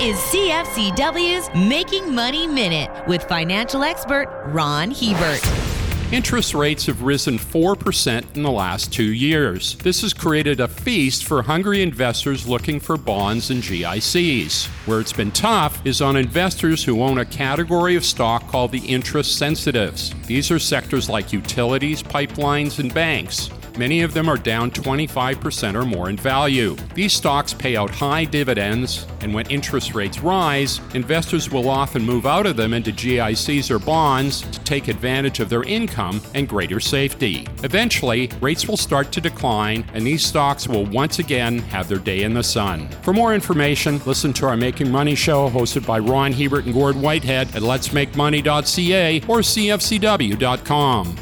is CFCW's Making Money Minute with financial expert Ron Hebert. Interest rates have risen 4% in the last two years. This has created a feast for hungry investors looking for bonds and GICs. Where it's been tough is on investors who own a category of stock called the interest sensitives. These are sectors like utilities, pipelines, and banks. Many of them are down 25% or more in value. These stocks pay out high dividends, and when interest rates rise, investors will often move out of them into GICs or bonds to take advantage of their income and greater safety. Eventually, rates will start to decline, and these stocks will once again have their day in the sun. For more information, listen to our Making Money show hosted by Ron Hebert and Gord Whitehead at letsmakemoney.ca or cfcw.com.